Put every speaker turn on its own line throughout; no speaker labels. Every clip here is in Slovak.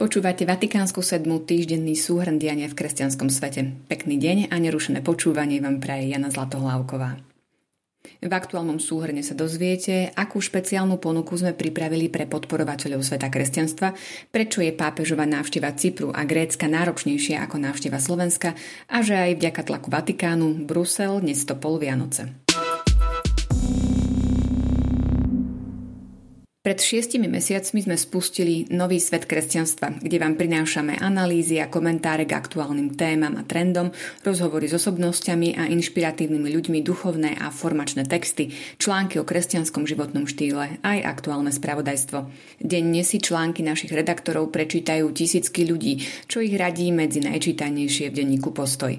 Počúvate Vatikánsku sedmu týždenný súhrn diania v kresťanskom svete. Pekný deň a nerušené počúvanie vám praje Jana Zlatohlávková. V aktuálnom súhrne sa dozviete, akú špeciálnu ponuku sme pripravili pre podporovateľov sveta kresťanstva, prečo je pápežová návšteva Cypru a Grécka náročnejšia ako návšteva Slovenska a že aj vďaka tlaku Vatikánu Brusel dnes to pol Vianoce. Pred šiestimi mesiacmi sme spustili Nový svet kresťanstva, kde vám prinášame analýzy a komentáre k aktuálnym témam a trendom, rozhovory s osobnosťami a inšpiratívnymi ľuďmi, duchovné a formačné texty, články o kresťanskom životnom štýle, aj aktuálne spravodajstvo. Denne si články našich redaktorov prečítajú tisícky ľudí, čo ich radí medzi najčítanejšie v denníku Postoj.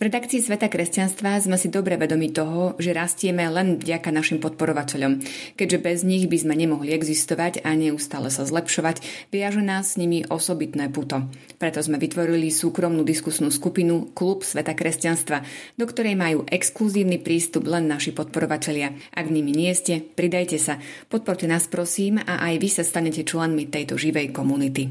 V redakcii Sveta kresťanstva sme si dobre vedomi toho, že rastieme len vďaka našim podporovateľom, keďže bez nich by sme nemohli existovať a neustále sa zlepšovať, viaže nás s nimi osobitné puto. Preto sme vytvorili súkromnú diskusnú skupinu Klub Sveta kresťanstva, do ktorej majú exkluzívny prístup len naši podporovatelia. Ak nimi nie ste, pridajte sa, podporte nás prosím a aj vy sa stanete členmi tejto živej komunity.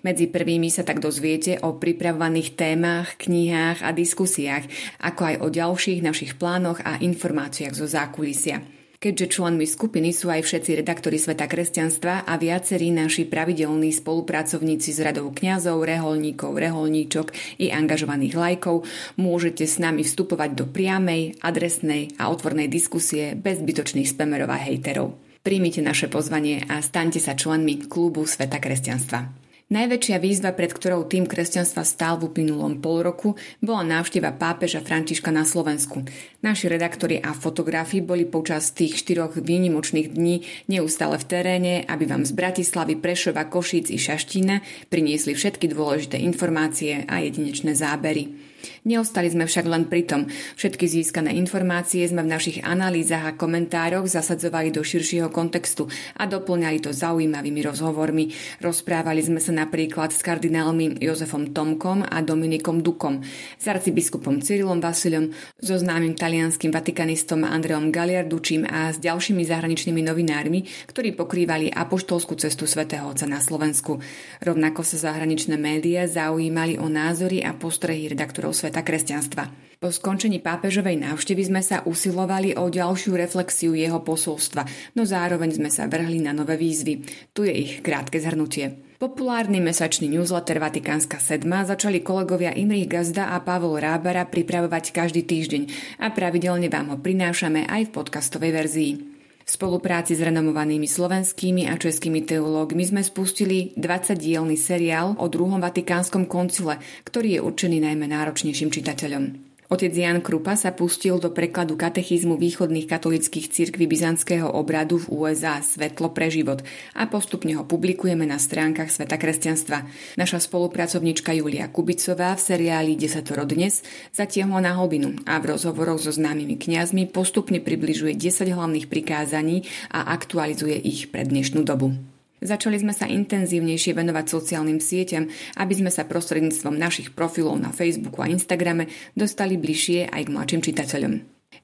Medzi prvými sa tak dozviete o pripravovaných témach, knihách a diskusiách, ako aj o ďalších našich plánoch a informáciách zo zákulisia. Keďže členmi skupiny sú aj všetci redaktori Sveta kresťanstva a viacerí naši pravidelní spolupracovníci z radou kňazov, reholníkov, reholníčok i angažovaných lajkov, môžete s nami vstupovať do priamej, adresnej a otvornej diskusie bez zbytočných spamerov a hejterov. Príjmite naše pozvanie a staňte sa členmi klubu Sveta kresťanstva. Najväčšia výzva, pred ktorou tým kresťanstva stál v uplynulom pol roku, bola návšteva pápeža Františka na Slovensku. Naši redaktori a fotografi boli počas tých štyroch výnimočných dní neustále v teréne, aby vám z Bratislavy, Prešova, Košíc i Šaštína priniesli všetky dôležité informácie a jedinečné zábery. Neostali sme však len pri tom. Všetky získané informácie sme v našich analýzach a komentároch zasadzovali do širšieho kontextu a doplňali to zaujímavými rozhovormi. Rozprávali sme sa napríklad s kardinálmi Jozefom Tomkom a Dominikom Dukom, s arcibiskupom Cyrilom Vasilom, so známym talianským vatikanistom Andreom Galiardučím a s ďalšími zahraničnými novinármi, ktorí pokrývali apoštolskú cestu svätého Otca na Slovensku. Rovnako sa zahraničné médiá zaujímali o názory a postrehy redaktorov sveta kresťanstva. Po skončení pápežovej návštevy sme sa usilovali o ďalšiu reflexiu jeho posolstva, no zároveň sme sa vrhli na nové výzvy. Tu je ich krátke zhrnutie. Populárny mesačný newsletter Vatikánska sedma začali kolegovia Imrich Gazda a Pavol Rábara pripravovať každý týždeň a pravidelne vám ho prinášame aj v podcastovej verzii. V spolupráci s renomovanými slovenskými a českými teológmi sme spustili 20-dielny seriál o druhom vatikánskom koncile, ktorý je určený najmä náročnejším čitateľom. Otec Jan Krupa sa pustil do prekladu katechizmu východných katolických cirkví byzantského obradu v USA Svetlo pre život a postupne ho publikujeme na stránkach Sveta kresťanstva. Naša spolupracovnička Julia Kubicová v seriáli Desatoro dnes zatiahla na hlbinu a v rozhovoroch so známymi kňazmi postupne približuje 10 hlavných prikázaní a aktualizuje ich pre dnešnú dobu. Začali sme sa intenzívnejšie venovať sociálnym sieťam, aby sme sa prostredníctvom našich profilov na Facebooku a Instagrame dostali bližšie aj k mladším čitateľom.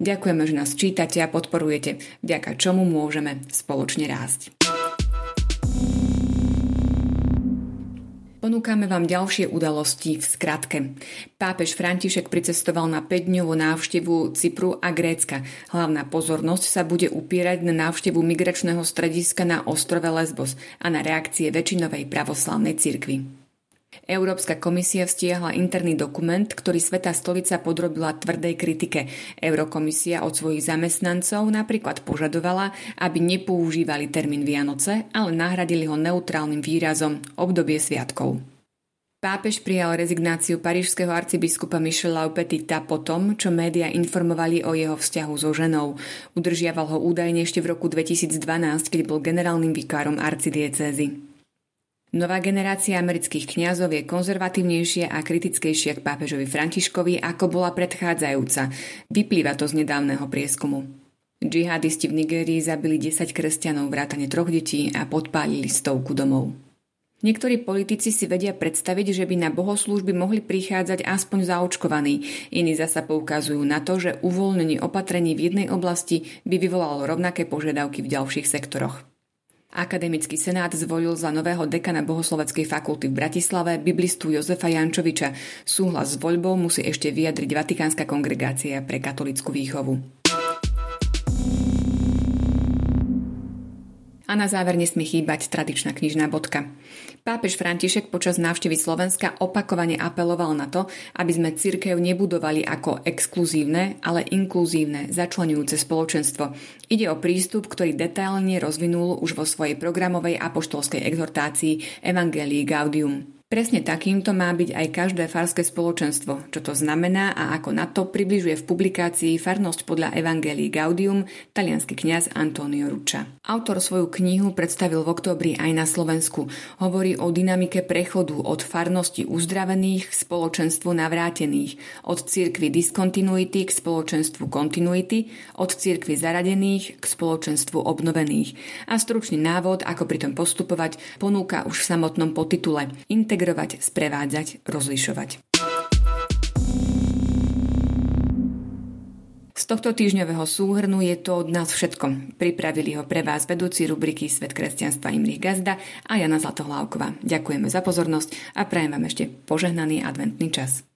Ďakujeme, že nás čítate a podporujete, vďaka čomu môžeme spoločne rásť. Ponúkame vám ďalšie udalosti v skratke. Pápež František pricestoval na 5-dňovú návštevu Cypru a Grécka. Hlavná pozornosť sa bude upierať na návštevu migračného strediska na ostrove Lesbos a na reakcie väčšinovej pravoslavnej cirkvi. Európska komisia vstiahla interný dokument, ktorý Sveta stolica podrobila tvrdej kritike. Eurokomisia od svojich zamestnancov napríklad požadovala, aby nepoužívali termín Vianoce, ale nahradili ho neutrálnym výrazom obdobie sviatkov. Pápež prijal rezignáciu parížského arcibiskupa Michela Petita po tom, čo média informovali o jeho vzťahu so ženou. Udržiaval ho údajne ešte v roku 2012, keď bol generálnym vikárom arcidiecézy. Nová generácia amerických kňazov je konzervatívnejšia a kritickejšia k pápežovi Františkovi, ako bola predchádzajúca. Vyplýva to z nedávneho prieskumu. Džihadisti v Nigérii zabili 10 kresťanov, vrátane troch detí a podpálili stovku domov. Niektorí politici si vedia predstaviť, že by na bohoslúžby mohli prichádzať aspoň zaočkovaní. Iní zasa poukazujú na to, že uvoľnenie opatrení v jednej oblasti by vyvolalo rovnaké požiadavky v ďalších sektoroch. Akademický senát zvolil za nového dekana Bohosloveckej fakulty v Bratislave biblistu Jozefa Jančoviča. Súhlas s voľbou musí ešte vyjadriť Vatikánska kongregácia pre katolickú výchovu. A na záver nesmie chýbať tradičná knižná bodka. Pápež František počas návštevy Slovenska opakovane apeloval na to, aby sme cirkev nebudovali ako exkluzívne, ale inkluzívne, začlenujúce spoločenstvo. Ide o prístup, ktorý detailne rozvinul už vo svojej programovej apoštolskej exhortácii Evangelii Gaudium. Presne takýmto má byť aj každé farské spoločenstvo, čo to znamená a ako na to približuje v publikácii Farnosť podľa Evangelii Gaudium talianský kňaz Antonio Ruča. Autor svoju knihu predstavil v októbri aj na Slovensku. Hovorí o dynamike prechodu od farnosti uzdravených k spoločenstvu navrátených, od cirkvy diskontinuity k spoločenstvu kontinuity, od cirkvy zaradených k spoločenstvu obnovených. A stručný návod, ako pritom postupovať, ponúka už v samotnom podtitule integrovať, sprevádzať, rozlišovať. Z tohto týždňového súhrnu je to od nás všetko. Pripravili ho pre vás vedúci rubriky Svet kresťanstva Imrich Gazda a Jana Zlatohlávková. Ďakujeme za pozornosť a prajem vám ešte požehnaný adventný čas.